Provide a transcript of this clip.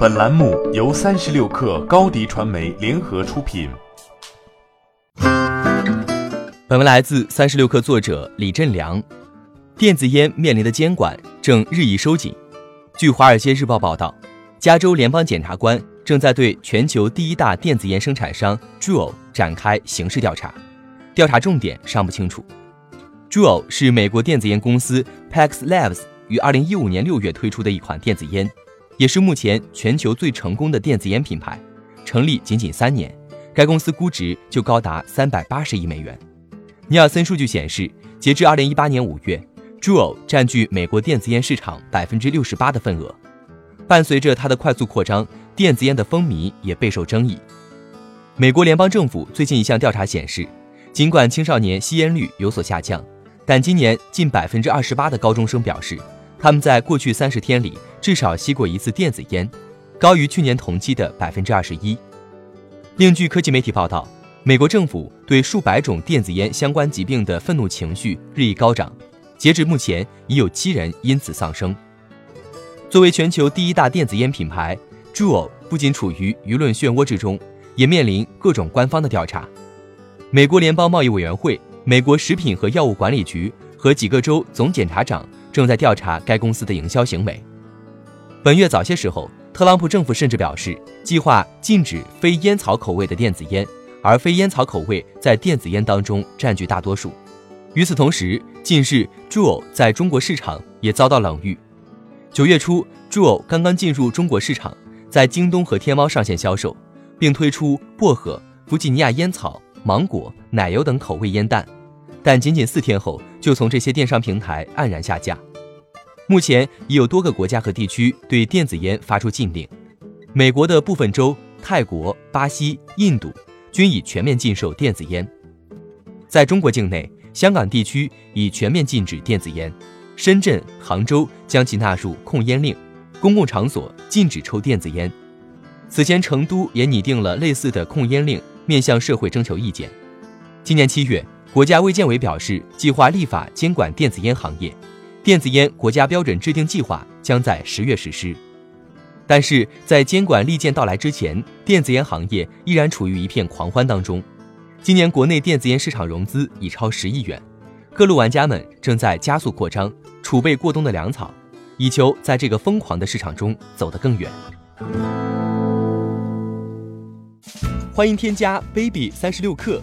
本栏目由三十六氪高低传媒联合出品。本文来自三十六氪作者李振良。电子烟面临的监管正日益收紧。据《华尔街日报》报道，加州联邦检察官正在对全球第一大电子烟生产商 Juul 展开刑事调查，调查重点尚不清楚。Juul 是美国电子烟公司 Pax Labs 于二零一五年六月推出的一款电子烟。也是目前全球最成功的电子烟品牌，成立仅仅三年，该公司估值就高达三百八十亿美元。尼尔森数据显示，截至二零一八年五月，Juul 占据美国电子烟市场百分之六十八的份额。伴随着它的快速扩张，电子烟的风靡也备受争议。美国联邦政府最近一项调查显示，尽管青少年吸烟率有所下降，但今年近百分之二十八的高中生表示。他们在过去三十天里至少吸过一次电子烟，高于去年同期的百分之二十一。另据科技媒体报道，美国政府对数百种电子烟相关疾病的愤怒情绪日益高涨，截至目前已有七人因此丧生。作为全球第一大电子烟品牌，Juul 不仅处于舆论漩涡之中，也面临各种官方的调查。美国联邦贸易委员会、美国食品和药物管理局和几个州总检察长。正在调查该公司的营销行为。本月早些时候，特朗普政府甚至表示计划禁止非烟草口味的电子烟，而非烟草口味在电子烟当中占据大多数。与此同时，近日 Juul 在中国市场也遭到冷遇。九月初，Juul 刚刚进入中国市场，在京东和天猫上线销售，并推出薄荷、弗吉尼亚烟草、芒果、奶油等口味烟弹。但仅仅四天后，就从这些电商平台黯然下架。目前已有多个国家和地区对电子烟发出禁令，美国的部分州、泰国、巴西、印度均已全面禁售电子烟。在中国境内，香港地区已全面禁止电子烟，深圳、杭州将其纳入控烟令，公共场所禁止抽电子烟。此前，成都也拟定了类似的控烟令，面向社会征求意见。今年七月。国家卫健委表示，计划立法监管电子烟行业，电子烟国家标准制定计划将在十月实施。但是在监管利剑到来之前，电子烟行业依然处于一片狂欢当中。今年国内电子烟市场融资已超十亿元，各路玩家们正在加速扩张，储备过冬的粮草，以求在这个疯狂的市场中走得更远。欢迎添加 baby 三十六克。